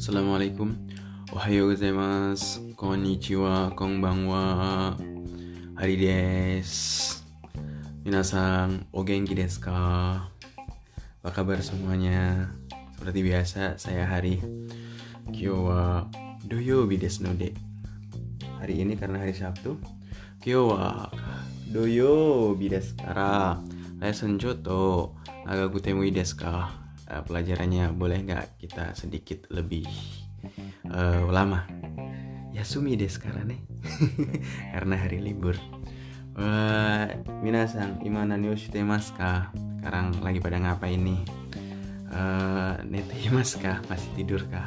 Assalamualaikum. Ohayo gozaimasu. Konnichiwa Konbanwa. Hari desu Minasan O genki desu ka? Apa kabar semuanya? Seperti biasa saya Hari Kyo wa Doyobi desu no de Hari ini karena hari Sabtu Kyo wa Doyobi desu kara. Lesson Joto Agak kutemui desu uh, pelajarannya boleh nggak kita sedikit lebih uh, lama? Yasumi deh sekarang nih. Karena hari libur. Uh, minasan imana yoshite ka? Sekarang lagi pada ngapain nih? Uh, nete kah masih tidur kah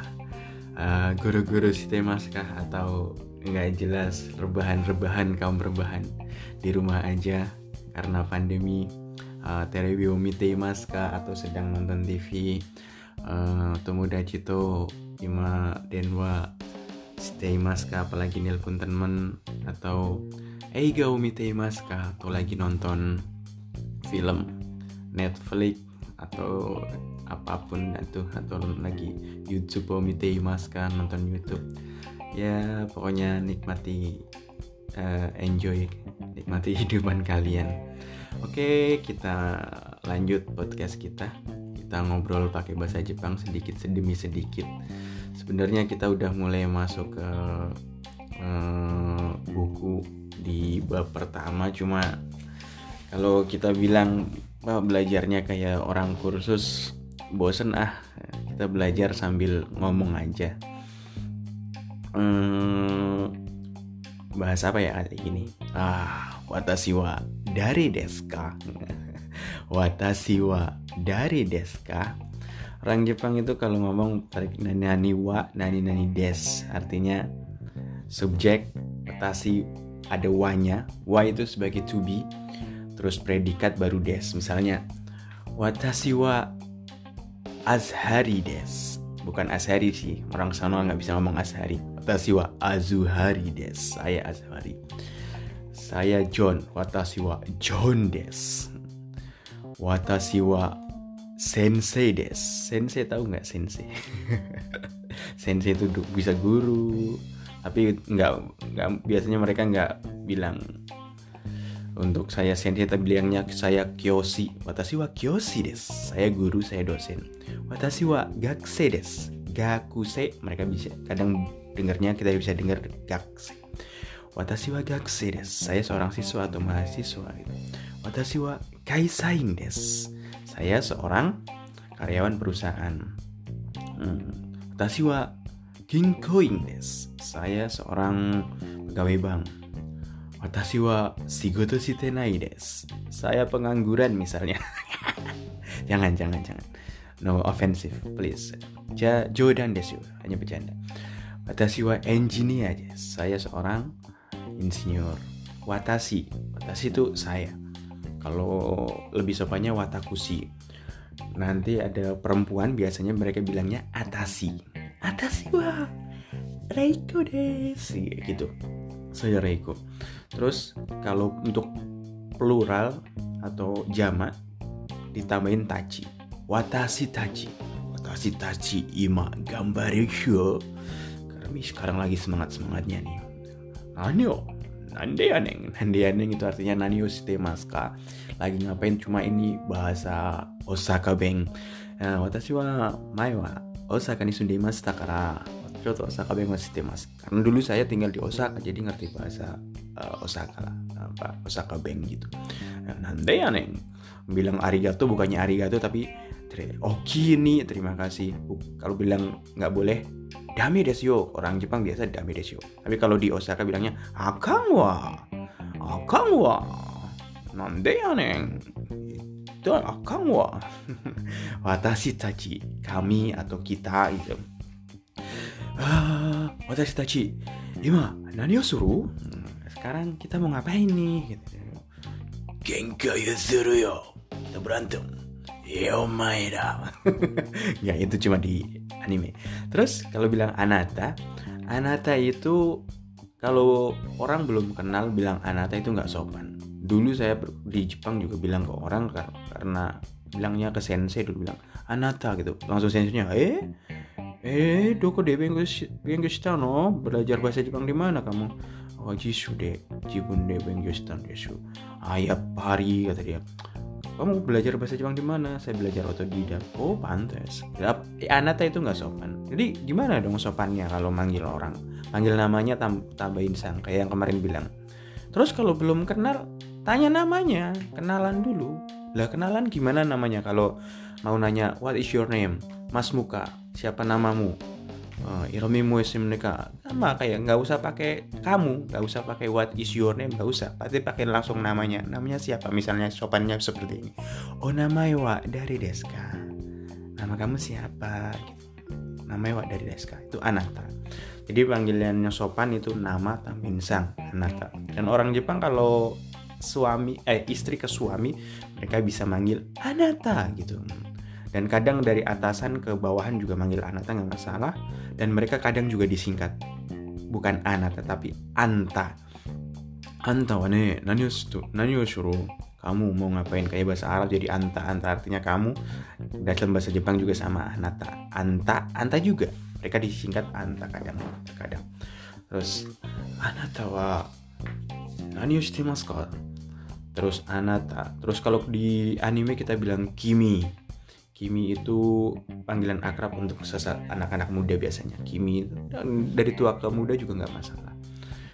uh, guru-guru shite kah atau nggak jelas rebahan-rebahan kaum rebahan di rumah aja karena pandemi uh, terebi omite ka atau sedang nonton TV uh, tomodachi to ima denwa stay ka apalagi nelpon temen atau eiga omite ka atau lagi nonton film Netflix? Atau apa pun itu? Atau lagi YouTube omite ka nonton YouTube? Ya pokoknya nikmati uh, enjoy nikmati hidupan kalian Oke, kita lanjut podcast kita. Kita ngobrol pakai bahasa Jepang sedikit sedemi sedikit. Sebenarnya kita udah mulai masuk ke uh, buku di bab pertama, cuma kalau kita bilang bah, belajarnya kayak orang kursus bosen ah kita belajar sambil ngomong aja hmm, bahas apa ya ini ah watashi wa dari deska. Watashi wa dari deska. Orang Jepang itu kalau ngomong tarik nani nani wa nani nani des. Artinya subjek watashi ada wanya. Wa itu sebagai to be terus predikat baru des. Misalnya watashi wa azhari des. Bukan azhari sih orang sana nggak bisa ngomong azhari. Watashi wa azuhari des. Saya azhari saya John. Watashi wa John des. Watashi wa sensei des. Sensei tahu nggak sensei? sensei itu bisa guru, tapi nggak nggak biasanya mereka nggak bilang untuk saya sensei tapi bilangnya saya kyoshi watashi wa kyoshi des saya guru saya dosen watashi wa gakse des gakuse mereka bisa kadang dengarnya kita bisa dengar gakse Watashi wa gakusei desu. Saya seorang siswa atau mahasiswa gitu. Watashi wa kaisain desu. Saya seorang karyawan perusahaan. Hmm. Watashi wa ginkoin desu. Saya seorang pegawai bank. Watashi wa shigoto shite nai desu. Saya pengangguran misalnya. jangan, jangan, jangan. No offensive, please. Ja, jodan desu. Hanya bercanda. Watashi wa engineer desu. Saya seorang insinyur. Watashi. Watashi itu saya. Kalau lebih sopannya watakushi. Nanti ada perempuan biasanya mereka bilangnya atasi atasi wah Reiko des gitu. Saya Reiko. Terus kalau untuk plural atau jamak ditambahin tachi. Watashi tachi. Watashi tachi ima gambarisho karena sekarang lagi semangat semangatnya nih Nanyo. Nande aneng. Itu artinya Nanyo shitemaska Lagi ngapain cuma ini bahasa Osaka Beng? Nah, Watashi wa mai wa Osaka ni sundemasu takara Choto Osaka Beng wa shitemasu Karena dulu saya tinggal di Osaka Jadi ngerti bahasa uh, Osaka lah. Apa Osaka Beng gitu. Nah, Nande aneng. Bilang arigato bukannya arigato tapi Oki nih terima kasih. Kalau bilang nggak boleh dame desu orang Jepang biasa dame desu tapi kalau di Osaka bilangnya akang wa akang wa nande ya neng? Itu akang wa watashi tachi kami atau kita itu ah watashi tachi ima nani suru? Sekarang kita mau ngapain nih gitu. Genkai suru yo kita berantem Yo maeda ya itu cuma di anime. Terus kalau bilang anata, anata itu kalau orang belum kenal bilang anata itu nggak sopan. Dulu saya di Jepang juga bilang ke orang karena bilangnya ke sensei dulu bilang anata gitu. Langsung senseinya eh? Eh doko de bengo bengo no? Belajar bahasa Jepang di mana kamu? Oh jisu de. Jibun de bengo shita desu ayah pari kata dia kamu belajar bahasa Jepang di mana? Saya belajar otodidak. Oh, pantas. Eh, Anata itu nggak sopan. Jadi gimana dong sopannya kalau manggil orang? Manggil namanya tam tambahin sang kayak yang kemarin bilang. Terus kalau belum kenal, tanya namanya, kenalan dulu. Lah kenalan gimana namanya kalau mau nanya what is your name? Mas Muka, siapa namamu? Uh, Iromi mereka sama kayak nggak usah pakai kamu nggak usah pakai what is your name nggak usah. Pasti pakai langsung namanya. Namanya siapa? Misalnya sopannya seperti ini. Oh nama wa dari Deska. Nama kamu siapa? Nama wa dari Deska. Itu Anata. Jadi panggilannya sopan itu nama tambahin sang Anata. Dan orang Jepang kalau suami eh istri ke suami mereka bisa manggil Anata gitu dan kadang dari atasan ke bawahan juga manggil Anata nggak masalah. Dan mereka kadang juga disingkat. Bukan Anata tapi Anta. Anta wane nani nani kamu mau ngapain? Kayak bahasa Arab jadi Anta Anta artinya kamu. Dalam bahasa Jepang juga sama Anata Anta Anta juga. Mereka disingkat Anta kadang kadang. Terus Anata wa nani terus Anata terus kalau di anime kita bilang Kimi Kimi itu panggilan akrab untuk sesat anak-anak muda biasanya. Kimi dari tua ke muda juga nggak masalah.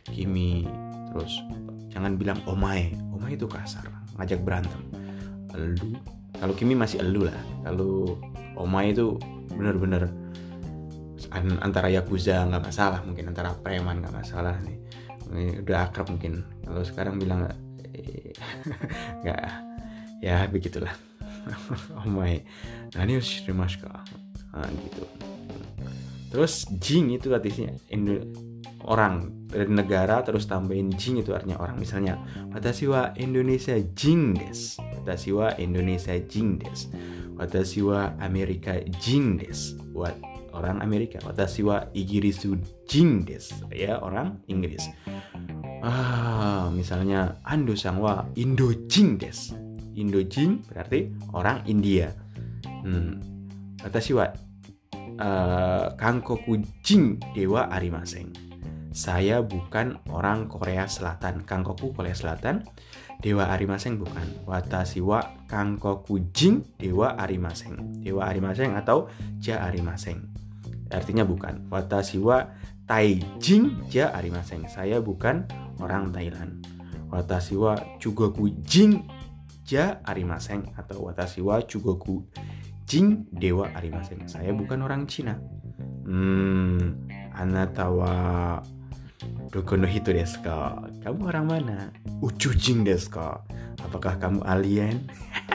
Kimi terus jangan bilang omae. Omae itu kasar, ngajak berantem. Elu. Kalau Kimi masih elu lah. Kalau omae itu bener-bener antara yakuza nggak masalah, mungkin antara preman nggak masalah nih. Udah akrab mungkin. Kalau sekarang bilang nggak ya begitulah. Omae nani o shiremasu ka nah, gitu terus jing itu artinya orang dari negara terus tambahin jing itu artinya orang. Misalnya watashi wa Indonesia jing des. Watashi wa Indonesia jing des. Watashi wa Amerika jing des. Buat orang Amerika. Watashi wa Igirisu jing des. Ya orang Inggris. Ah misalnya ando sang wa Indo jing des Indojing berarti orang India. Hmm. Watashi wa uh, Kangkoku Jing Dewa Arimaseng. Saya bukan orang Korea Selatan. Kangkoku Korea Selatan. Dewa Arimaseng bukan. Watashi wa Kangkoku Jing Dewa Arimaseng. Dewa Arimaseng atau Ja Arimaseng. Artinya bukan. Watashi wa Taijing Ja Arimaseng. Saya bukan orang Thailand. Watashi wa Chugoku Jing ja arimaseng atau watashi wa chugoku jing dewa arimaseng. Saya bukan orang Cina. Hmm, anata wa doko no hito desu ka? Kamu orang mana? Uchujing desu ka? Apakah kamu alien?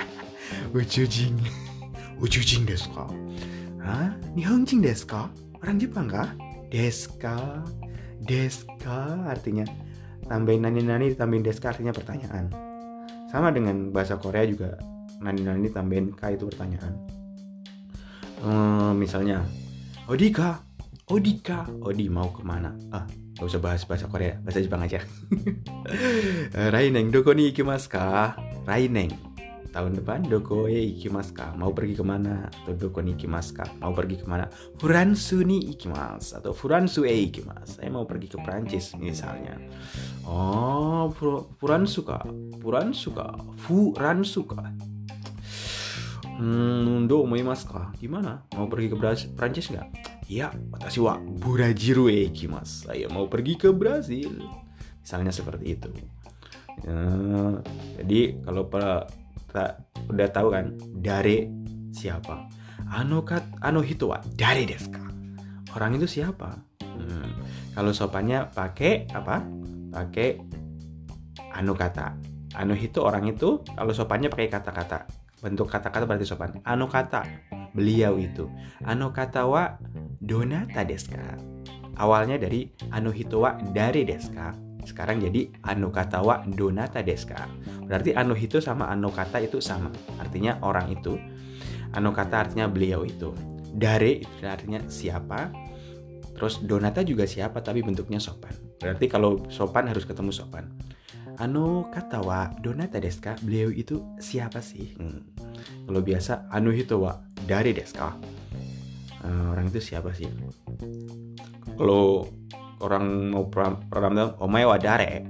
Uchujing. Uchujing desu ka? Hah? Nihonjing desu ka? Orang Jepang kah? Deska. Deska artinya tambahin nani-nani ditambahin deska artinya pertanyaan sama dengan bahasa Korea juga nani-nani tambahin k itu pertanyaan. Hmm, misalnya Odika Odika Odi mau ke mana? Ah gak usah bahas bahasa Korea bahasa Jepang aja. Raineng doko ni ikimasu ka? Raineng tahun depan doko e ikimasu ka mau pergi ke mana atau doko ni ikimasu ka mau pergi ke mana Furansu ni ikimasu atau Furansu e ikimasu saya mau pergi ke Prancis misalnya oh Furansu ka Furansu ka Furansu ka Hmm, do mas ka? Gimana? Mau pergi ke Prancis nggak? Iya, watashi wa Burajiru e ikimasu. Saya mau pergi ke Brazil. Misalnya seperti itu. Ya, jadi kalau kita udah tahu kan dari siapa? Ano kat ano hito wa? Dari deska orang itu siapa? Hmm. kalau sopannya pakai apa? Pakai ano kata. Ano hito orang itu kalau sopannya pakai kata-kata. Bentuk kata-kata berarti sopan. Ano kata beliau itu. Ano kata wa donata deska awalnya dari ano hito wa dari deska sekarang jadi anu kata wa donata deska. Berarti anu hito sama anu kata itu sama. Artinya orang itu anu kata artinya beliau itu. Dare itu artinya siapa terus donata juga siapa tapi bentuknya sopan. Berarti kalau sopan harus ketemu sopan. Anu kata wa donata deska beliau itu siapa sih? Hmm. kalau biasa anu hito wa dari deska. Uh, orang itu siapa sih? Kalau orang mau program omae wa dare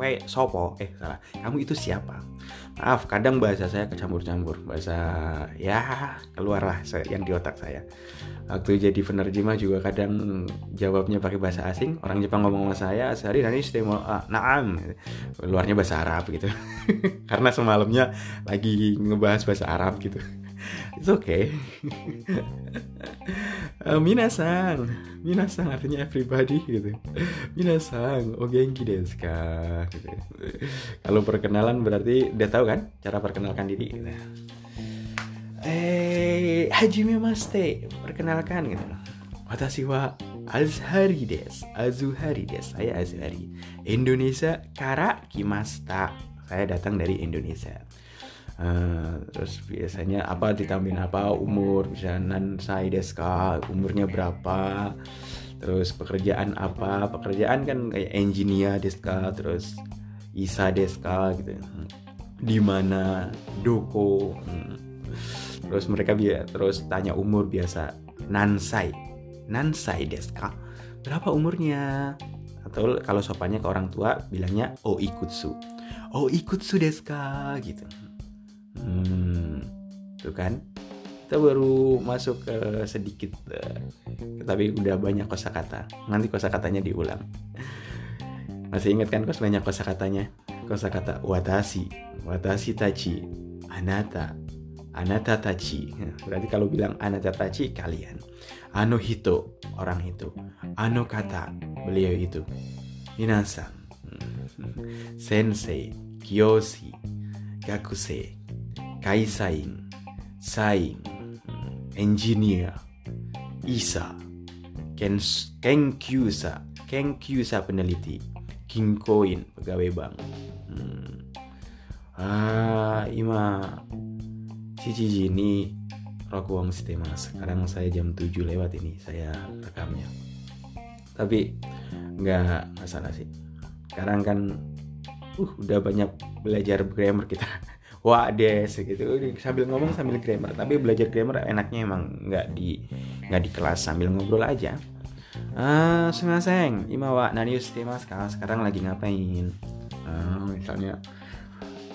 kue sopo? Eh salah. Kamu itu siapa? Maaf kadang bahasa saya kecampur-campur. Bahasa ya keluarlah yang di otak saya. Waktu jadi penerjemah juga kadang jawabnya pakai bahasa asing. Orang Jepang ngomong sama saya sehari nanti mau ah, naam. Luarnya bahasa Arab gitu. Karena semalamnya lagi ngebahas bahasa Arab gitu it's okay. Minasang minasang artinya everybody gitu. Minasang oh genki desu ka gitu. kalau perkenalan berarti udah tahu kan cara perkenalkan diri gitu. Eh hajime maste perkenalkan gitu. Watashi wa Azhari des. Azuhari des. Saya Azhari. Indonesia kara kimasta. Saya datang dari Indonesia uh, terus biasanya apa ditambahin apa? Umur misalnya saya deska umurnya berapa? Terus pekerjaan apa? Pekerjaan kan kayak engineer deska terus isa deska gitu. Di mana? Doko. Hmm. Terus mereka biar terus tanya umur biasa. Nansai. Nansai deska berapa umurnya? Atau kalau sopannya ke orang tua bilangnya oh ikutsu. Oh ikutsu deska gitu hmm tuh kan? Kita baru masuk ke sedikit uh, tapi udah banyak kosakata. Nanti kosakatanya diulang. Masih ingat kan kos banyak kosakatanya? Kosakata watashi watashi tachi anata anata tachi. Berarti kalau bilang anata tachi kalian. Ano hito orang itu ano kata beliau itu. Minasan. Sensei kyoshi gakusei kaisain sain engineer isa kens kenkyusa kenkyusa peneliti kinkoin pegawai bank. Hmm. ah ima. Cici ini Rokuang Mas Sekarang saya jam 7 lewat ini Saya rekamnya. Tapi nggak masalah sih. Sekarang kan uh, Udah banyak belajar grammar kita Wah des gitu Sambil ngomong sambil grammar Tapi belajar grammar enaknya emang nggak di nggak di kelas Sambil ngobrol aja Ah, uh, sumaseng, ima wa nani mas sekarang lagi ngapain? Uh, misalnya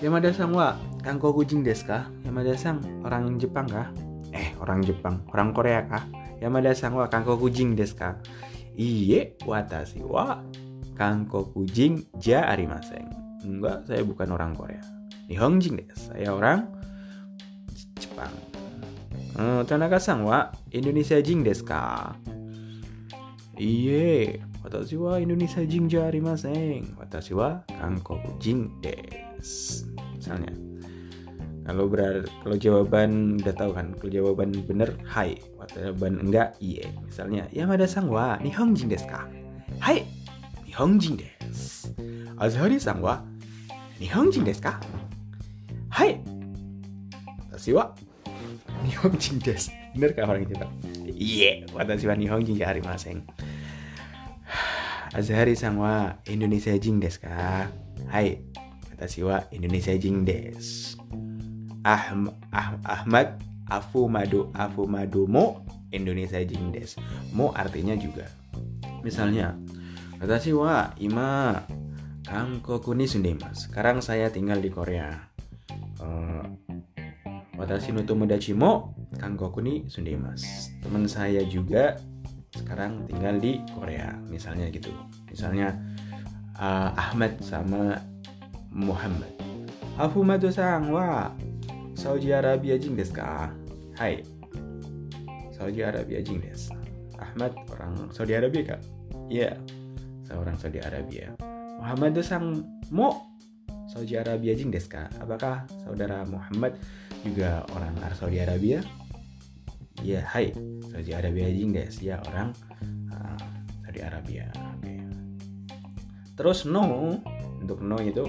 Yamada sang wa kangko kucing desu ka? Yamada sang orang Jepang kah? Eh, orang Jepang, orang Korea kah? Yamada sang wa kangko kucing desu ka? Iye, watashi wa kangko kucing ja arimasen. Enggak, saya bukan orang Korea. Nihongjin desu. Saya orang Jepang. Hmm, Tanaka sang wa Indonesia jing desu ka? Iye, watashi wa Indonesia jing ja arimasen. Watashi wa kangko kucing desu misalnya kalau berar kalau jawaban udah tahu kan kalau jawaban bener hai jawaban enggak iya misalnya Yamada sang wa nihongjin desu ka hai nihongjin desu Azhari sang wa nihongjin desu ka hai watashi wa nihongjin desu bener kah orang Jepang iya watashi wa nihongjin ja arimasen Azhari sang wa Indonesia jing desu ka hai Watashi wa Indonesia jing des. Ahm, ah, Ahmad Afumado Afumado Indonesia jing des. Mo artinya juga. Misalnya, Watashi wa ima Kangkoku ni sundemas. Sekarang saya tinggal di Korea. Eh, Watashi no Tomodachimo Kangkoku ni Sundemas teman saya juga sekarang tinggal di Korea misalnya gitu. Misalnya eh, uh, Ahmad sama Muhammad. Ahumado sang wa? Saudi Arabia jing desu ka? Hai. Saudi Arabia jing desu Ahmad orang Saudi Arabia kak? Iya yeah. Seorang Saudi Arabia. Muhammad sang mo? Saudi Arabia jing des kak? Apakah saudara Muhammad juga orang Saudi Arabia? Yeah, hai. Saudi Arabia jing des. Ya, orang uh, Saudi Arabia. Okay. Terus no, untuk no itu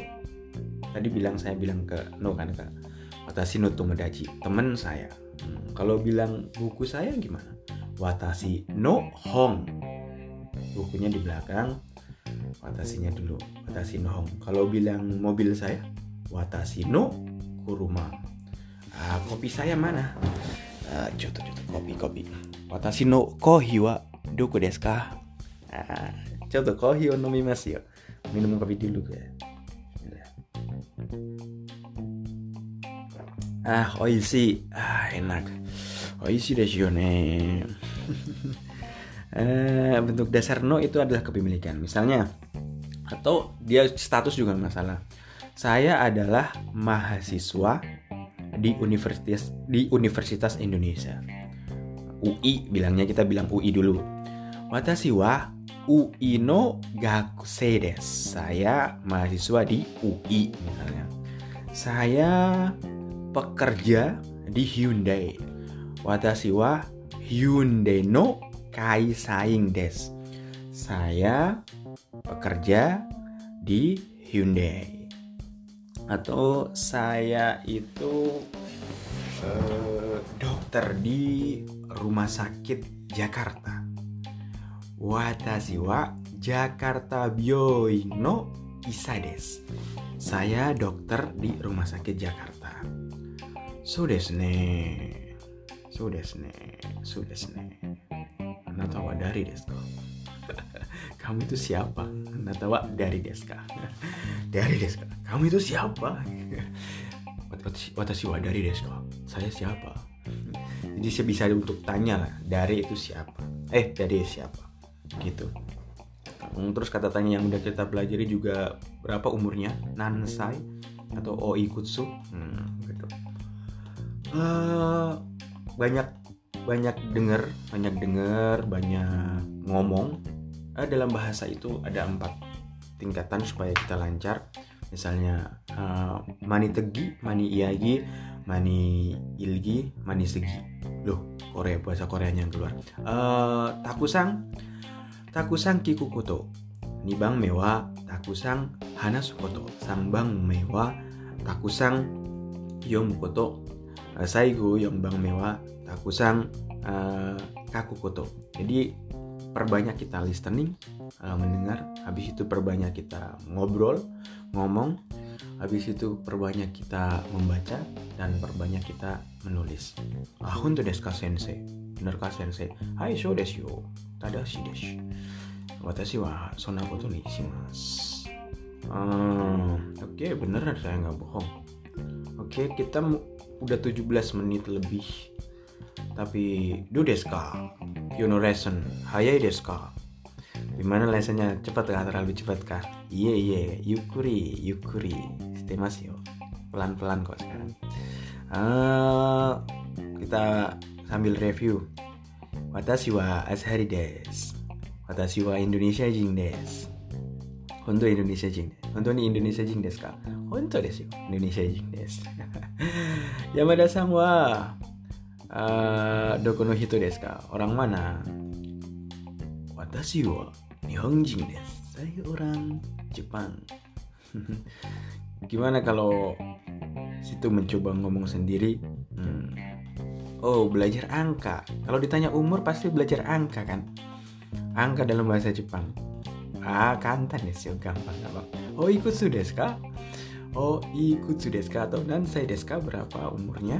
tadi bilang saya bilang ke no kan kak Watashi no Tomodachi teman saya hmm, kalau bilang buku saya gimana Watashi no Hong bukunya di belakang Watashinya dulu Watashi no Hong kalau bilang mobil saya Watashi no Kuruma. Ah, kopi saya mana? Uh, coto coto kopi kopi. Watashi no kohi wa doko desu ka ah, coto kohi o nomimasu yo. Minum kopi dulu ya. Ah oishi. Ah enak. Oishi desu yo ne eh, bentuk dasar no itu adalah kepemilikan. Misalnya atau dia status juga masalah saya adalah mahasiswa di Universitas di Universitas Indonesia. UI bilangnya kita bilang UI dulu. Watashi wa UI no gakusei saya mahasiswa di UI misalnya. Saya pekerja di Hyundai. Watashi wa Hyundai no Kai Saing Des. Saya bekerja di Hyundai. Atau saya itu eh, dokter di rumah sakit Jakarta. Watashi Jakarta Bioing no Isades. Saya dokter di rumah sakit Jakarta. So Sudesne. So natawa dari desko. Kamu itu siapa? Natawa dari deska. Dari deska. Kamu itu siapa? Watashi wa dari desko. Saya siapa? Jadi saya bisa untuk tanya lah dari itu siapa? Eh dari siapa? Gitu. Terus kata tanya yang udah kita pelajari juga berapa umurnya? Nansai atau oikutsu? Hmm, gitu. Uh, banyak banyak dengar banyak dengar banyak ngomong. Uh, dalam bahasa itu ada empat tingkatan supaya kita lancar. Misalnya uh, mani tegi mani iagi mani ilgi mani segi. Loh Korea bahasa Koreanya yang keluar. Uh, takusang takusang kikukoto. Nibang mewa takusang hanasukoto. Sambang mewa takusang yomukoto Saigo yang Bang Mewa Takusang uh, Kakukoto. Jadi perbanyak kita listening, uh, mendengar, habis itu perbanyak kita ngobrol, ngomong, habis itu perbanyak kita membaca dan perbanyak kita menulis. Ah, untuk desu ka sensei? Benar ka sensei? Hai, so desu yo. Tadashi desu. Watashi wa sonna koto ni shimasu. Uh, Oke, okay, bener saya nggak bohong. Oke, kita udah 17 menit lebih tapi do this ka? You know lesson, hayai desu ka? Gimana lessonnya? Cepat kah? Terlalu cepat kah? Iya yeah, iya, yeah. yukuri, yukuri. Stemas yo. Pelan-pelan kok sekarang. Uh, kita sambil review. Watashi wa Azhari des. Watashi wa Indonesia jing des. Honto Indonesia jing des. Honto ni Indonesia jing des ka? Honto desu. Indonesia jing des. Yamada-san wa Eh, uh, no Orang mana? Watashi wa Nihonjin desu. Saya orang Jepang. Gimana kalau situ mencoba ngomong sendiri? Hmm. Oh, belajar angka. Kalau ditanya umur pasti belajar angka kan? Angka dalam bahasa Jepang. Ah, kantan sih, gampang apa? Oh, ikut sudah desu? Oh, ikut sudah desu ka atau dan saya desu berapa umurnya?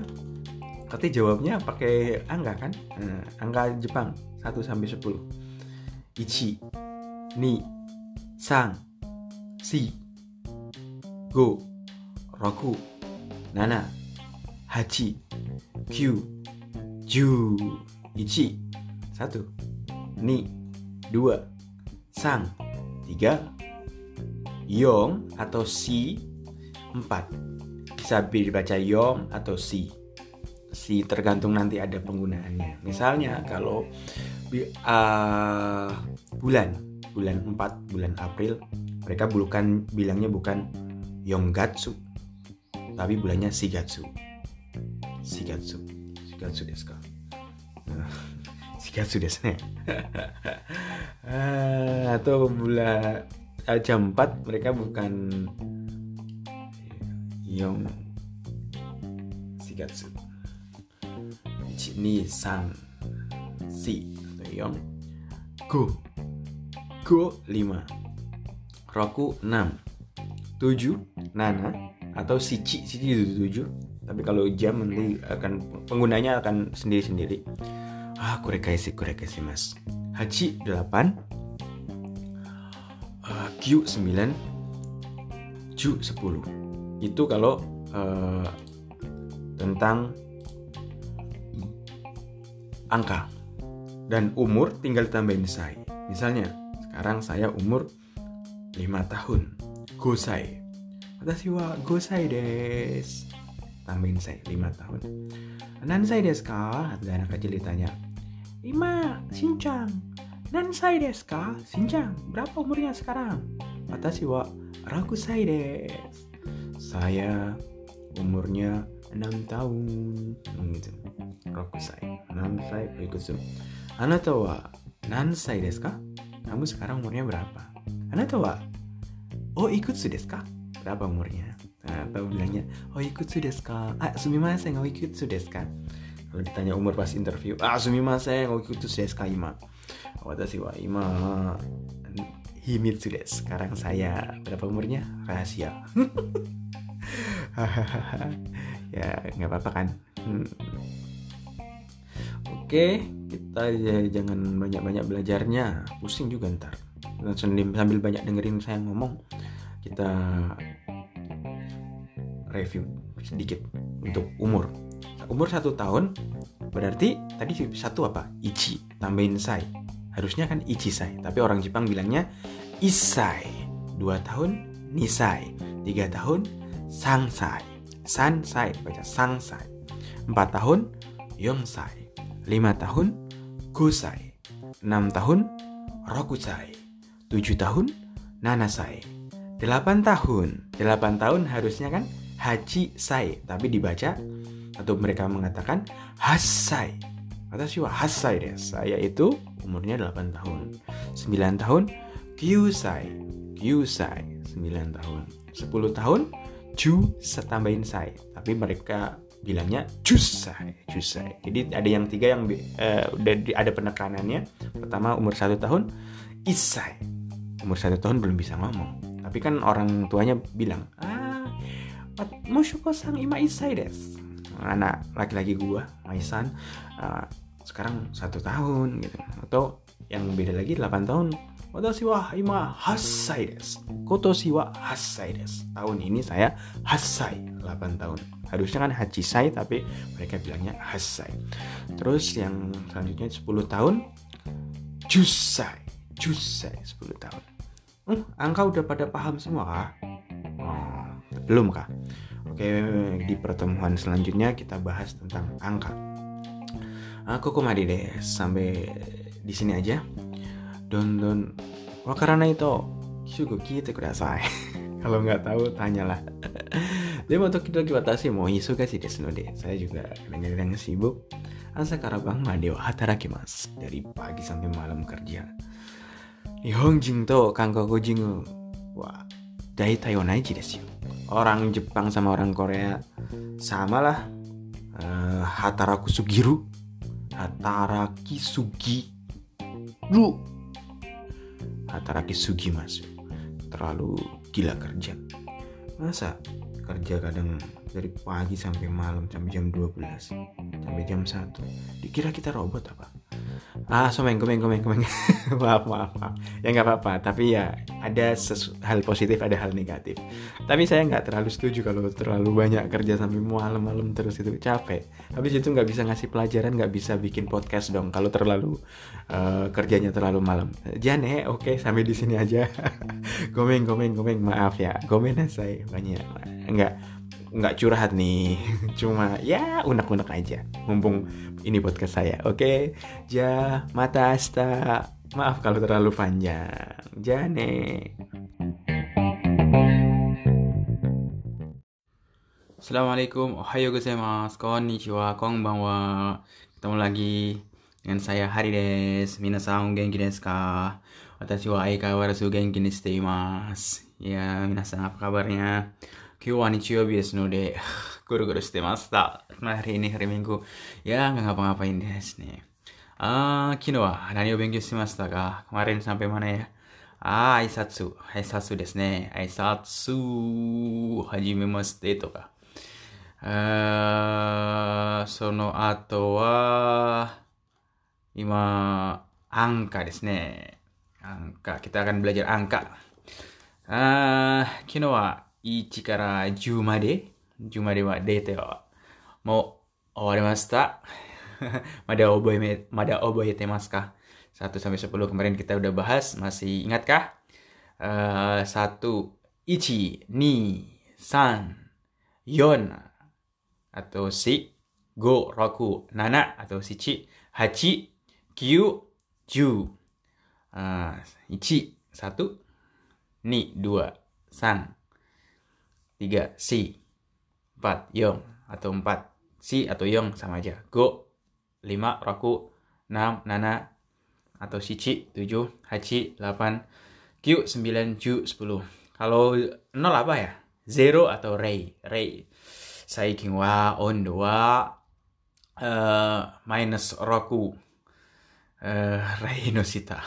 Tapi jawabnya pakai angka kan? Nah, angka Jepang 1 sampai 10 ichi ni sang si go roku nana hachi kyu ju. Ichi satu. Ni dua. Sang tiga. Yong atau si 4 bisa dibaca yom atau si si tergantung nanti ada penggunaannya. Misalnya kalau uh, bulan bulan 4 bulan April mereka bukan bilangnya bukan Yonggatsu tapi bulannya Shigatsu. Shigatsu. Shigatsu desu ka? Shigatsu desu ne uh, atau bulan uh, jam 4 mereka bukan 4 4月123 4 5 5 5 Roku 6 7 Nana atau Sichi Sichi itu 7 tapi kalau jam nanti akan penggunanya akan sendiri-sendiri. Ah kurekaisi kurekaisi mas. Haji 8 uh, Q 9 Ju 10 itu kalau uh, tentang angka. Dan umur tinggal tambahin sai misalnya sekarang saya umur 5 tahun. Gosai. Watashi wa gosai des. Tambahin saya 5 tahun. Nansai desu ka? Ada anak kecil ditanya. Ima, Shinchan, nansai desu ka? Shinchan, berapa umurnya sekarang? Watashi wa rakusai desu. Saya umurnya 6 tahun. Hmm, gitu. Rakusai, nansai ikutsu. Anata wa nansai desu ka? Kamu sekarang umurnya berapa? Anata wa oh ikutsu desu ka? Berapa umurnya? Nah, atau bilangnya oh ikutsu desu ka? Ah, sumimasen, oh ikutsu desu ka? kalau ditanya umur pas interview ah sumimasen oh ikutsu desu ka ima watashi wa ima himitsu desu sekarang saya berapa umurnya rahasia ya nggak apa-apa kan? Hmm. oke kita ya, jangan banyak-banyak belajarnya. Pusing juga ntar. Sambil banyak dengerin saya ngomong kita review sedikit untuk umur. Umur satu tahun berarti tadi satu apa? Ichi tambahin sai. Harusnya kan ichi sai tapi orang Jepang bilangnya isai. Dua tahun nisai. Tiga tahun sangsai sansai baca sangsai empat tahun yongsai lima tahun gosai enam tahun rokusai tujuh tahun nanasai delapan tahun delapan tahun harusnya kan haji sai tapi dibaca atau mereka mengatakan hasai Watashi wa hasai desu. Saya itu umurnya 8 tahun. 9 tahun kyusai. Kyusai 9 tahun. 10 tahun ju tambahin sai. Tapi mereka bilangnya jusai, jusai. Jadi ada yang tiga yang uh, ada penekanannya. Pertama umur satu tahun isai. Umur satu tahun belum bisa ngomong. Tapi kan orang tuanya bilang, ah, mushuko sang ima isai desu anak laki-laki gua Maisan uh, sekarang satu tahun gitu atau yang beda lagi 8 tahun Watashi wa ima hasai desu Kotoshi wa hasai desu Tahun ini saya hasai 8 tahun Harusnya kan hachisai tapi mereka bilangnya hasai Terus yang selanjutnya 10 tahun Jusai Jusai 10 tahun hmm, Angka udah pada paham semua kah? Oh, belum kah? Oke, di pertemuan selanjutnya kita bahas tentang angka. Aku kemari deh, sampai di sini aja. Don don Kalau nggak tahu tanyalah. Demo tokidoki watashi mo isogashi desu node. Saya juga kadang-kadang sibuk. Asa karabang madeo hatarakimasu. Dari pagi sampai malam kerja. Nihonjin to Kanggokujin wa daitai onaiji desu yo orang Jepang sama orang Korea sama lah uh, Hataraku Sugiru Hataraki Sugi lu Hataraki Sugi mas terlalu gila kerja. Masa kerja kadang dari pagi sampai malam sampai jam 12 sampai jam 1 dikira kita robot apa ah someng komeng komeng komeng maaf maaf maaf. Ya nggak apa-apa. Tapi ya ada hal positif ada hal negatif. Tapi saya nggak terlalu setuju kalau terlalu banyak kerja sampai malam-malam terus itu capek. Habis itu nggak bisa ngasih pelajaran nggak bisa bikin podcast dong kalau terlalu uh, kerjanya terlalu malam. Jane oke okay, sampai di sini aja. Komeng komeng maaf ya komen saya banyak. Nggak nggak curhat nih. Cuma ya unek-unek aja. Mumpung ini podcast saya oke? Okay? ja mata asta. Maaf kalau terlalu panjang. Jane Assalamualaikum, ohayo gozaimasu, konnichiwa, konbanwa. Ketemu lagi dengan saya Hari des. Minasan genki desu ka? Watashi wa aikawarazu genki Ya, minasan apa kabarnya? 今日は日曜日ですので、ぐるぐるしてました。まリいニフレミング。いやー、ガバガバいいんですね。ああ、昨日は何を勉強しましたが、マリーニさんペマネ。あー、挨拶。挨拶ですね。挨拶。はじめまして。とか。ああ、その後は、今、アンカですね。アンカ。北側に belajar アンカ。あー、昨日は、wa 1から10まで10まではデータはもう終わりました。Mada oboy Mada oboy temaska. 1 sampai 10 kemarin kita udah bahas, masih ingatkah? Uh, 1 1 2 3 4 atau si go roku nana atau si ci hachi kyu ju uh, ichi satu ni dua san tiga si. Empat yong. Atau empat si. Atau yong sama aja. Go. Lima roku. Enam nana. Atau sici tujuh. Hachi delapan q sembilan ju sepuluh. Kalau nol apa ya? Zero atau rei rei saikin wa ondo wa uh, minus roku. Uh, rei no sita.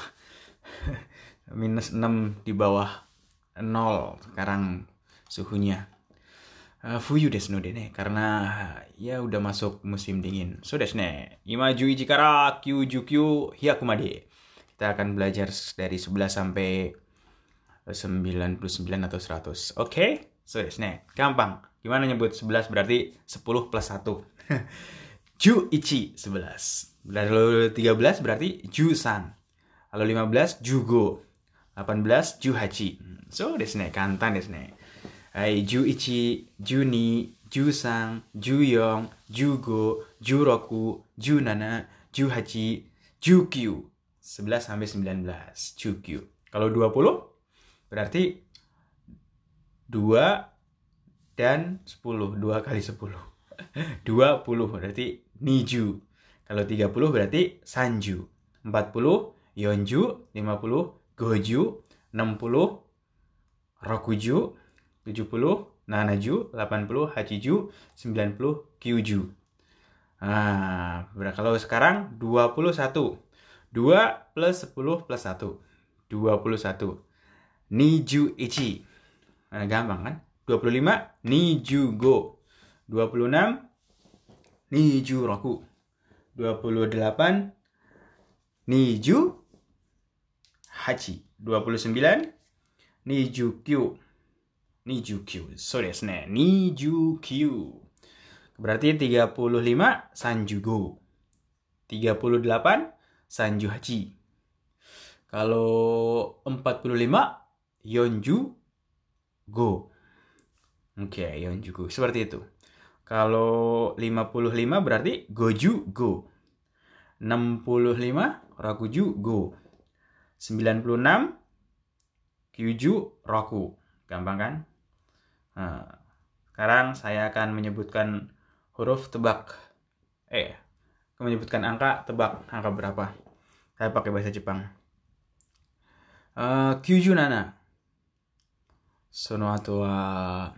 Minus 6 di bawah nol sekarang suhunya uh, fuyu desu no de ne karena ya udah masuk musim dingin so desu ne ima juichi kara kyuju kyu hyaku made kita akan belajar dari 11 sampai 99 atau 100 oke okay? so desu ne gampang Gimana nyebut 11 berarti 10 plus 1. Ju ichi 11. Lalu 13 berarti Ju san. Lalu 15 Jugo. 18 Ju hachi. So desu ne, kantan desu ne. Hai, Ju ichi, Ju ni, Ju san, Ju yong, Ju go, Ju roku, Ju nana, Ju hachi, Ju kyu. 11 sampai 19. Ju kyu. Kalau 20 berarti 2 dan 10 2 kali 10 20 berarti niju kalau 30 berarti sanju 40 yonju 50 goju 60 rokuju 70 nanaju, 80 hachiju, 90 kyuju. Nah, kalau sekarang 21. 2 plus 10 plus 1. 21. Niju ichi. Nah, gampang kan? 25 niju go. 26 niju roku. 28 niju hachi. 29 niju kyu. 29. So desu ne. Nijukiu. Berarti 35 Sanjugo. 38 Sanjuhachi. Kalau 45 Yonju go. Oke, okay, Yonju go. Seperti itu. Kalau 55 berarti Goju go. 65 Rakuju go. 96 Kyuju Raku. Gampang kan? Nah, sekarang saya akan menyebutkan huruf tebak. Eh, menyebutkan angka tebak angka berapa. Saya pakai bahasa Jepang. Uh, kyuju nana. Sono ato wa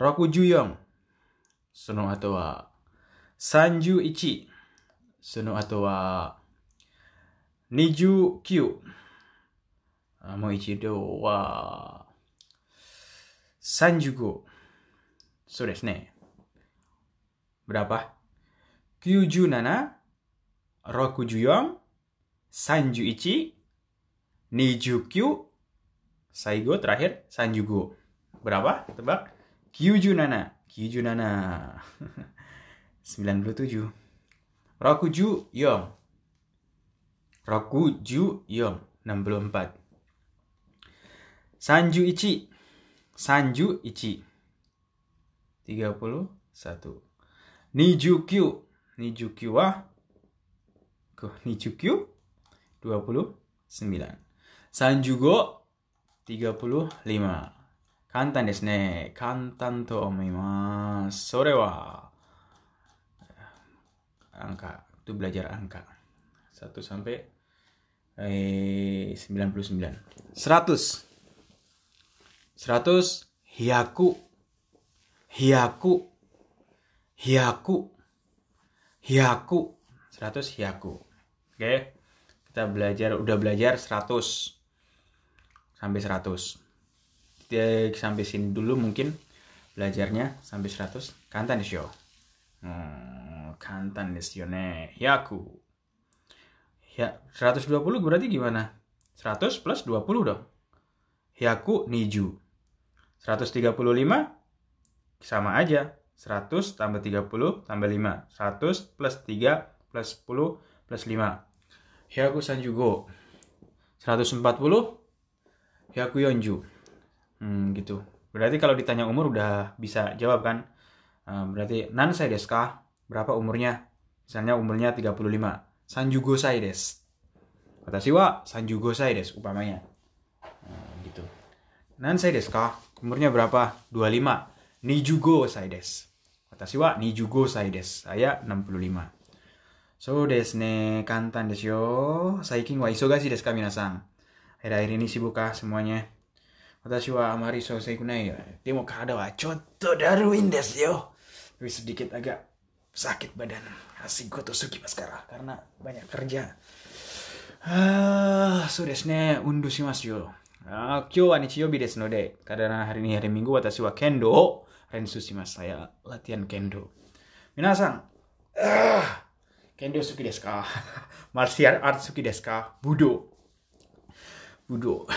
64その後は31その後は29もう一度は 35そうですね berapa 97 64 31 29 Saigo terakhir Sanjugo berapa tebak Kyuju Nana. Kyuju Nana. 97. Rokuju Yong. Rokuju Yong. 64. Sanju Ichi. Sanju Ichi. 31. Nijukyu. Nijukyu wa Nijukyu 29. Sanjugo 35. 簡単ですね。簡単と思います。それは、angka. Itu belajar angka. 1 sampai eh, 99. 100. 100. Hiyaku. Hiyaku. Hiyaku. Hiyaku. 100 hiyaku. Oke. Kita belajar, udah belajar 100 sampai 100 sampai sini dulu mungkin belajarnya sampai 100 kantan desu yo. Hmm, kantan yo ne. Yaku. Ya, 120 berarti gimana? 100 plus 20 dong. Hyaku niju. 135 sama aja. 100 tambah 30 tambah 5. 100 plus 3 plus 10 plus 5. Hyaku sanjugo. 140 Hyaku yonju. Hmm, gitu. Berarti kalau ditanya umur udah bisa jawab kan? Uh, berarti nan saya desu ka? Berapa umurnya? Misalnya umurnya 35. Sanjugo sai desu. Watashi wa sanjugo sai desu upamanya. Nah, gitu. Nan sai desu ka? Umurnya berapa? 25. Nijugo sai desu. Watashi wa nijugo sai desu. Saya 65. So desu ne, kantan desu yo. Saikin wa isogashi desu ka minasan. Akhir-akhir ini sibuk kah semuanya? Watashi wa amari sosei kunai. Demo kada wa chotto daruin desu yo. Tapi sedikit agak sakit badan. Asik goto tusuki maskara karena banyak kerja. Ah, so desu ne, undushi yo undu shimasu yo. Ah, kyo wa nichiyobi desu no de, karena hari ini hari Minggu watashi wa kendo rensu shimasu. Saya latihan kendo. Minasan, ah, kendo suki desu? Martial art suki desu? Budo. Budo.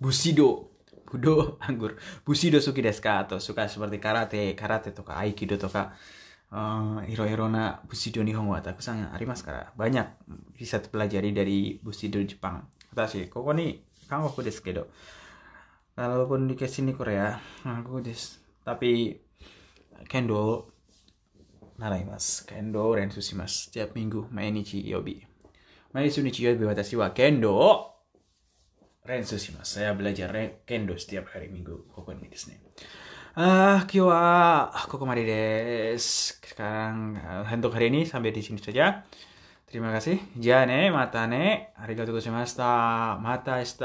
Busido. Budo anggur. Busido suki desu? Atau suka seperti karate, karate ka, aikido. Uh, hero-hero na busido nihon wa takusan arimasu kara. Banyak bisa dipelajari dari busido Jepang. Watashi, koko ni kangoku desu kedo. Kalaupun di sini Korea, aku des. Tapi kendo naraimasu. Kendo rensu shimasu. Setiap minggu, mainichi yobi. Mainichi yobi watashi wa kendo rensu shimasu. Saya belajar kendo setiap hari minggu. Koko ni desu ne. Ah, kyo wa koko mari desu. Sekarang untuk hari ini sampai di sini saja. terima じゃあね、またね。ありがとうございました。また明日。